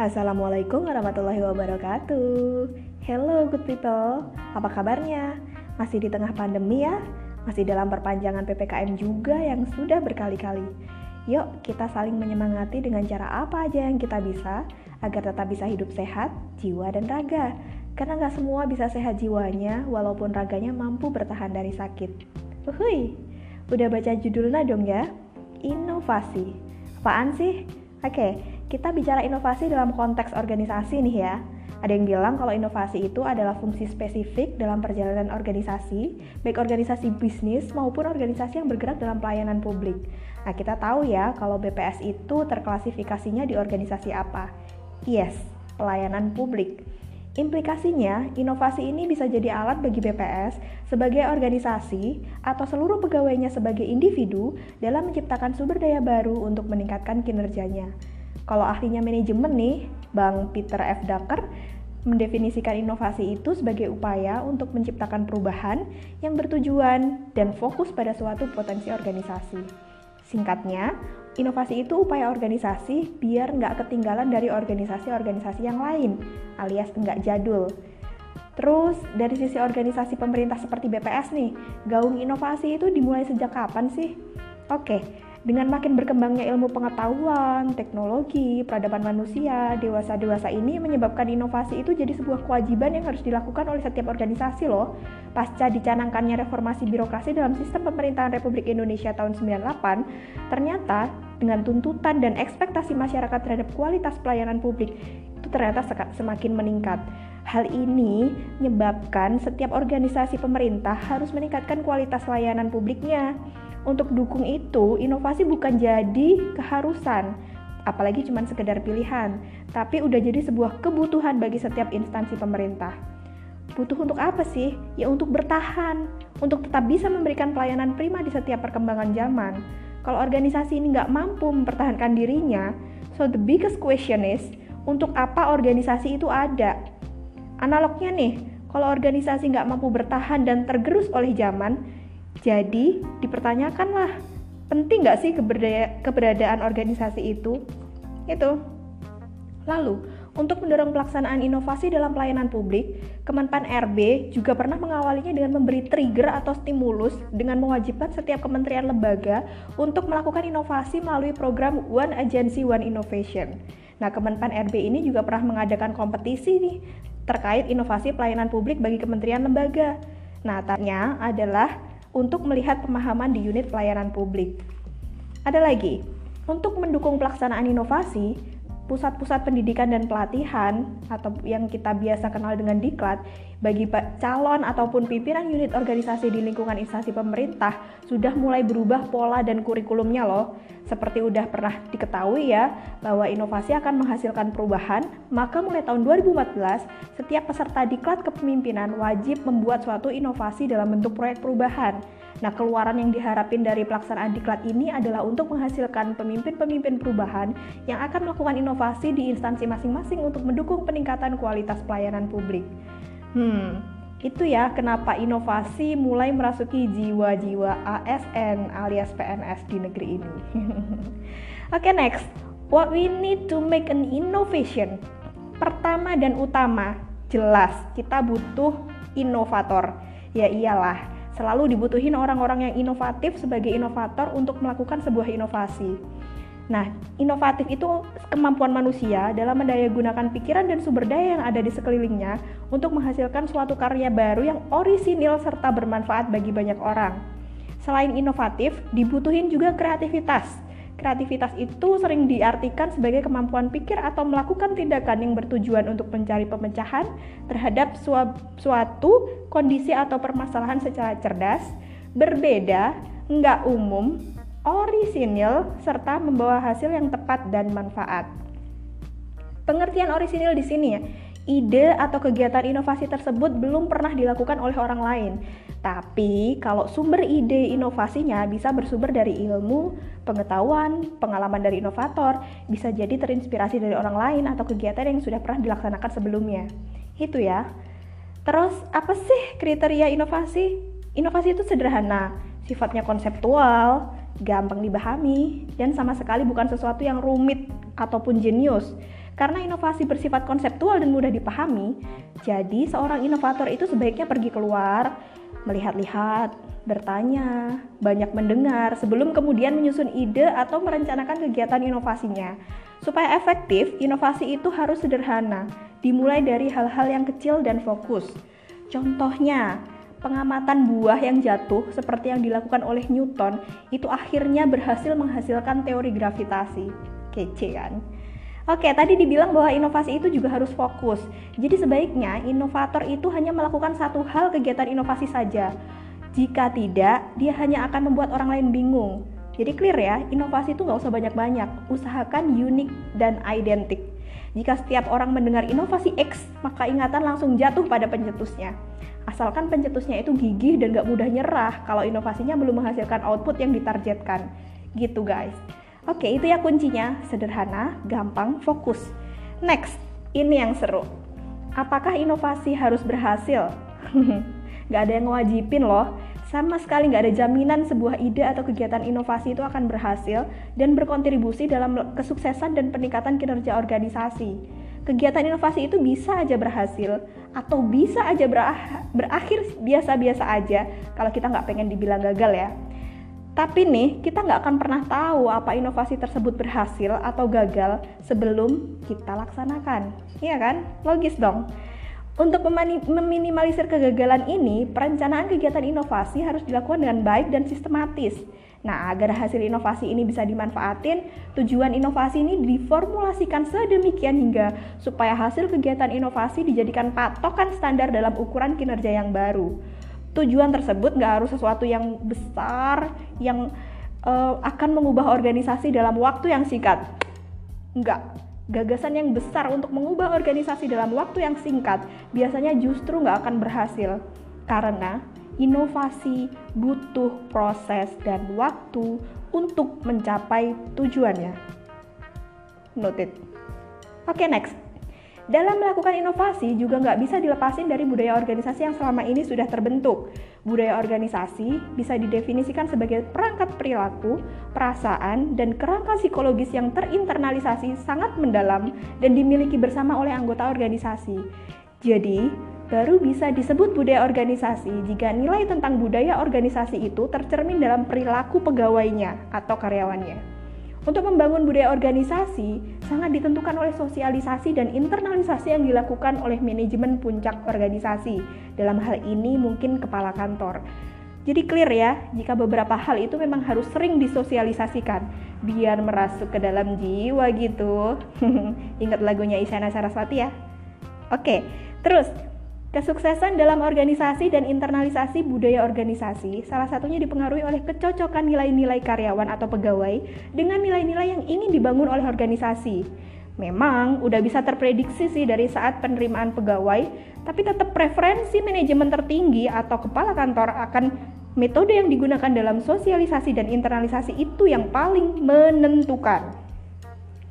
Assalamualaikum warahmatullahi wabarakatuh. Hello good people, apa kabarnya? Masih di tengah pandemi ya? Masih dalam perpanjangan PPKM juga yang sudah berkali-kali. Yuk kita saling menyemangati dengan cara apa aja yang kita bisa agar tetap bisa hidup sehat, jiwa dan raga. Karena nggak semua bisa sehat jiwanya walaupun raganya mampu bertahan dari sakit. Uhui, udah baca judulnya dong ya? Inovasi. Apaan sih? Oke, kita bicara inovasi dalam konteks organisasi nih ya. Ada yang bilang kalau inovasi itu adalah fungsi spesifik dalam perjalanan organisasi, baik organisasi bisnis maupun organisasi yang bergerak dalam pelayanan publik. Nah, kita tahu ya kalau BPS itu terklasifikasinya di organisasi apa? Yes, pelayanan publik. Implikasinya, inovasi ini bisa jadi alat bagi BPS sebagai organisasi atau seluruh pegawainya sebagai individu dalam menciptakan sumber daya baru untuk meningkatkan kinerjanya. Kalau ahlinya manajemen nih, Bang Peter F. Ducker mendefinisikan inovasi itu sebagai upaya untuk menciptakan perubahan yang bertujuan dan fokus pada suatu potensi organisasi. Singkatnya, inovasi itu upaya organisasi biar nggak ketinggalan dari organisasi-organisasi yang lain, alias nggak jadul. Terus dari sisi organisasi pemerintah seperti BPS nih, gaung inovasi itu dimulai sejak kapan sih? Oke, dengan makin berkembangnya ilmu pengetahuan, teknologi, peradaban manusia, dewasa-dewasa ini menyebabkan inovasi itu jadi sebuah kewajiban yang harus dilakukan oleh setiap organisasi loh. Pasca dicanangkannya reformasi birokrasi dalam sistem pemerintahan Republik Indonesia tahun 98, ternyata dengan tuntutan dan ekspektasi masyarakat terhadap kualitas pelayanan publik itu ternyata semakin meningkat. Hal ini menyebabkan setiap organisasi pemerintah harus meningkatkan kualitas layanan publiknya. Untuk dukung itu, inovasi bukan jadi keharusan, apalagi cuma sekedar pilihan, tapi udah jadi sebuah kebutuhan bagi setiap instansi pemerintah. Butuh untuk apa sih? Ya untuk bertahan, untuk tetap bisa memberikan pelayanan prima di setiap perkembangan zaman. Kalau organisasi ini nggak mampu mempertahankan dirinya, so the biggest question is, untuk apa organisasi itu ada? Analognya nih, kalau organisasi nggak mampu bertahan dan tergerus oleh zaman, jadi dipertanyakanlah, penting nggak sih keberadaan organisasi itu? Itu. Lalu, untuk mendorong pelaksanaan inovasi dalam pelayanan publik, Kemenpan RB juga pernah mengawalinya dengan memberi trigger atau stimulus dengan mewajibkan setiap kementerian lembaga untuk melakukan inovasi melalui program One Agency One Innovation. Nah, Kemenpan RB ini juga pernah mengadakan kompetisi nih terkait inovasi pelayanan publik bagi kementerian lembaga. Nah, tanya adalah untuk melihat pemahaman di unit pelayanan publik. Ada lagi, untuk mendukung pelaksanaan inovasi, pusat-pusat pendidikan dan pelatihan atau yang kita biasa kenal dengan diklat bagi calon ataupun pimpinan unit organisasi di lingkungan instansi pemerintah sudah mulai berubah pola dan kurikulumnya loh. Seperti udah pernah diketahui ya bahwa inovasi akan menghasilkan perubahan, maka mulai tahun 2014 setiap peserta diklat kepemimpinan wajib membuat suatu inovasi dalam bentuk proyek perubahan. Nah, keluaran yang diharapin dari pelaksanaan diklat ini adalah untuk menghasilkan pemimpin-pemimpin perubahan yang akan melakukan inovasi di instansi masing-masing untuk mendukung peningkatan kualitas pelayanan publik. Hmm, itu ya kenapa inovasi mulai merasuki jiwa-jiwa ASN alias PNS di negeri ini. Oke, okay, next. What we need to make an innovation. Pertama dan utama, jelas kita butuh inovator. Ya iyalah, Selalu dibutuhin orang-orang yang inovatif sebagai inovator untuk melakukan sebuah inovasi. Nah, inovatif itu kemampuan manusia dalam mendayagunakan pikiran dan sumber daya yang ada di sekelilingnya untuk menghasilkan suatu karya baru yang orisinil serta bermanfaat bagi banyak orang. Selain inovatif, dibutuhin juga kreativitas Kreativitas itu sering diartikan sebagai kemampuan pikir atau melakukan tindakan yang bertujuan untuk mencari pemecahan terhadap suatu kondisi atau permasalahan secara cerdas, berbeda, enggak umum, orisinil, serta membawa hasil yang tepat dan manfaat. Pengertian orisinil di sini ya, ide atau kegiatan inovasi tersebut belum pernah dilakukan oleh orang lain. Tapi kalau sumber ide inovasinya bisa bersumber dari ilmu, pengetahuan, pengalaman dari inovator, bisa jadi terinspirasi dari orang lain atau kegiatan yang sudah pernah dilaksanakan sebelumnya. Itu ya. Terus apa sih kriteria inovasi? Inovasi itu sederhana, sifatnya konseptual, gampang dipahami, dan sama sekali bukan sesuatu yang rumit ataupun jenius Karena inovasi bersifat konseptual dan mudah dipahami, jadi seorang inovator itu sebaiknya pergi keluar, melihat-lihat, bertanya, banyak mendengar sebelum kemudian menyusun ide atau merencanakan kegiatan inovasinya. Supaya efektif, inovasi itu harus sederhana, dimulai dari hal-hal yang kecil dan fokus. Contohnya, pengamatan buah yang jatuh seperti yang dilakukan oleh Newton itu akhirnya berhasil menghasilkan teori gravitasi. Kece kan? Oke, tadi dibilang bahwa inovasi itu juga harus fokus. Jadi sebaiknya inovator itu hanya melakukan satu hal kegiatan inovasi saja. Jika tidak, dia hanya akan membuat orang lain bingung. Jadi clear ya, inovasi itu nggak usah banyak-banyak. Usahakan unik dan identik. Jika setiap orang mendengar inovasi X, maka ingatan langsung jatuh pada pencetusnya. Asalkan pencetusnya itu gigih dan gak mudah nyerah kalau inovasinya belum menghasilkan output yang ditargetkan. Gitu guys. Oke, itu ya kuncinya. Sederhana, gampang, fokus. Next, ini yang seru. Apakah inovasi harus berhasil? gak ada yang ngewajibin loh. Sama sekali nggak ada jaminan sebuah ide atau kegiatan inovasi itu akan berhasil dan berkontribusi dalam kesuksesan dan peningkatan kinerja organisasi. Kegiatan inovasi itu bisa aja berhasil atau bisa aja berakhir biasa-biasa aja kalau kita nggak pengen dibilang gagal ya. Tapi nih, kita nggak akan pernah tahu apa inovasi tersebut berhasil atau gagal sebelum kita laksanakan. Iya kan? Logis dong. Untuk meminimalisir kegagalan ini, perencanaan kegiatan inovasi harus dilakukan dengan baik dan sistematis. Nah, agar hasil inovasi ini bisa dimanfaatin, tujuan inovasi ini diformulasikan sedemikian hingga supaya hasil kegiatan inovasi dijadikan patokan standar dalam ukuran kinerja yang baru tujuan tersebut nggak harus sesuatu yang besar yang uh, akan mengubah organisasi dalam waktu yang singkat. Enggak. Gagasan yang besar untuk mengubah organisasi dalam waktu yang singkat biasanya justru nggak akan berhasil karena inovasi butuh proses dan waktu untuk mencapai tujuannya. Noted. Oke, okay, next. Dalam melakukan inovasi juga nggak bisa dilepasin dari budaya organisasi yang selama ini sudah terbentuk. Budaya organisasi bisa didefinisikan sebagai perangkat perilaku, perasaan, dan kerangka psikologis yang terinternalisasi sangat mendalam dan dimiliki bersama oleh anggota organisasi. Jadi, baru bisa disebut budaya organisasi jika nilai tentang budaya organisasi itu tercermin dalam perilaku pegawainya atau karyawannya. Untuk membangun budaya organisasi, sangat ditentukan oleh sosialisasi dan internalisasi yang dilakukan oleh manajemen puncak organisasi. Dalam hal ini mungkin kepala kantor. Jadi clear ya, jika beberapa hal itu memang harus sering disosialisasikan biar merasuk ke dalam jiwa gitu. Ingat lagunya Isyana Saraswati ya. Oke, terus Kesuksesan dalam organisasi dan internalisasi budaya organisasi salah satunya dipengaruhi oleh kecocokan nilai-nilai karyawan atau pegawai dengan nilai-nilai yang ingin dibangun oleh organisasi. Memang udah bisa terprediksi sih dari saat penerimaan pegawai, tapi tetap preferensi manajemen tertinggi atau kepala kantor akan metode yang digunakan dalam sosialisasi dan internalisasi itu yang paling menentukan.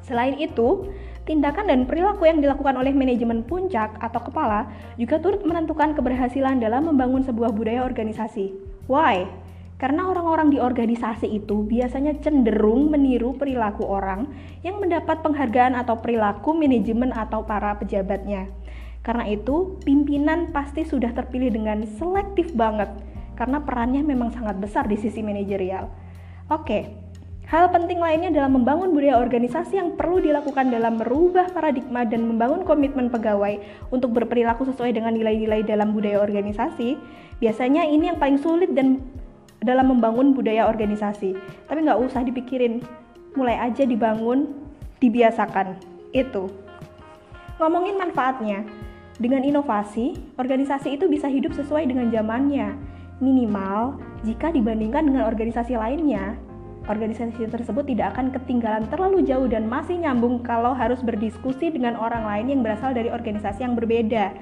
Selain itu, Tindakan dan perilaku yang dilakukan oleh manajemen puncak atau kepala juga turut menentukan keberhasilan dalam membangun sebuah budaya organisasi. Why? Karena orang-orang di organisasi itu biasanya cenderung meniru perilaku orang yang mendapat penghargaan atau perilaku manajemen atau para pejabatnya. Karena itu, pimpinan pasti sudah terpilih dengan selektif banget karena perannya memang sangat besar di sisi manajerial. Oke, Hal penting lainnya dalam membangun budaya organisasi yang perlu dilakukan dalam merubah paradigma dan membangun komitmen pegawai untuk berperilaku sesuai dengan nilai-nilai dalam budaya organisasi. Biasanya ini yang paling sulit dan dalam membangun budaya organisasi. Tapi nggak usah dipikirin, mulai aja dibangun, dibiasakan. Itu. Ngomongin manfaatnya, dengan inovasi, organisasi itu bisa hidup sesuai dengan zamannya. Minimal jika dibandingkan dengan organisasi lainnya, organisasi tersebut tidak akan ketinggalan terlalu jauh dan masih nyambung kalau harus berdiskusi dengan orang lain yang berasal dari organisasi yang berbeda.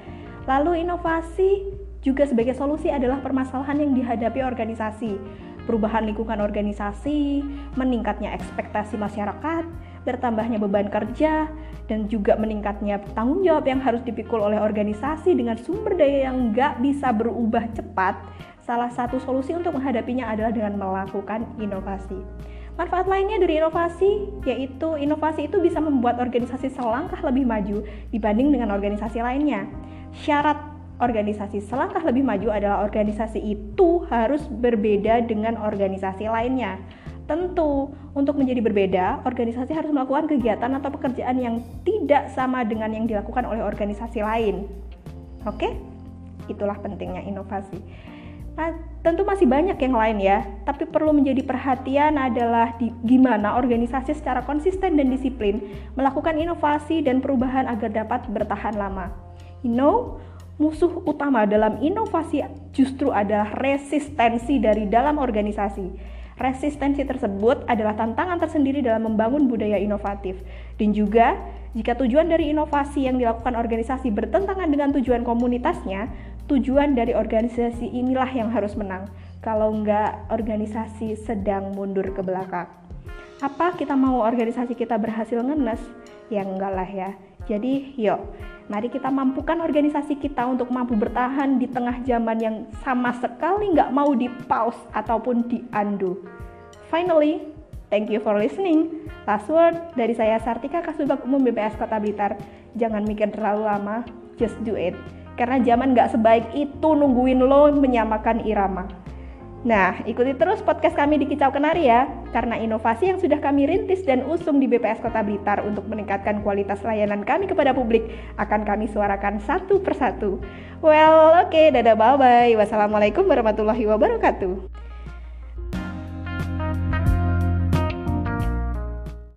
Lalu inovasi juga sebagai solusi adalah permasalahan yang dihadapi organisasi. Perubahan lingkungan organisasi, meningkatnya ekspektasi masyarakat, bertambahnya beban kerja, dan juga meningkatnya tanggung jawab yang harus dipikul oleh organisasi dengan sumber daya yang nggak bisa berubah cepat Salah satu solusi untuk menghadapinya adalah dengan melakukan inovasi. Manfaat lainnya dari inovasi yaitu inovasi itu bisa membuat organisasi selangkah lebih maju dibanding dengan organisasi lainnya. Syarat organisasi selangkah lebih maju adalah organisasi itu harus berbeda dengan organisasi lainnya. Tentu, untuk menjadi berbeda, organisasi harus melakukan kegiatan atau pekerjaan yang tidak sama dengan yang dilakukan oleh organisasi lain. Oke, itulah pentingnya inovasi. Nah, tentu masih banyak yang lain ya, tapi perlu menjadi perhatian adalah di, gimana organisasi secara konsisten dan disiplin melakukan inovasi dan perubahan agar dapat bertahan lama. You know, musuh utama dalam inovasi justru adalah resistensi dari dalam organisasi. Resistensi tersebut adalah tantangan tersendiri dalam membangun budaya inovatif. Dan juga, jika tujuan dari inovasi yang dilakukan organisasi bertentangan dengan tujuan komunitasnya, tujuan dari organisasi inilah yang harus menang. Kalau enggak, organisasi sedang mundur ke belakang. Apa kita mau organisasi kita berhasil ngenes? Ya enggak lah ya. Jadi, yuk, mari kita mampukan organisasi kita untuk mampu bertahan di tengah zaman yang sama sekali nggak mau di pause ataupun di undo. Finally, thank you for listening. Last word dari saya Sartika Kasubag Umum BPS Kota Blitar. Jangan mikir terlalu lama, just do it. Karena zaman gak sebaik itu nungguin lo menyamakan irama. Nah, ikuti terus podcast kami di Kicau Kenari ya, karena inovasi yang sudah kami rintis dan usung di BPS Kota Blitar untuk meningkatkan kualitas layanan kami kepada publik akan kami suarakan satu persatu. Well, oke, okay, dadah bye-bye. Wassalamualaikum warahmatullahi wabarakatuh.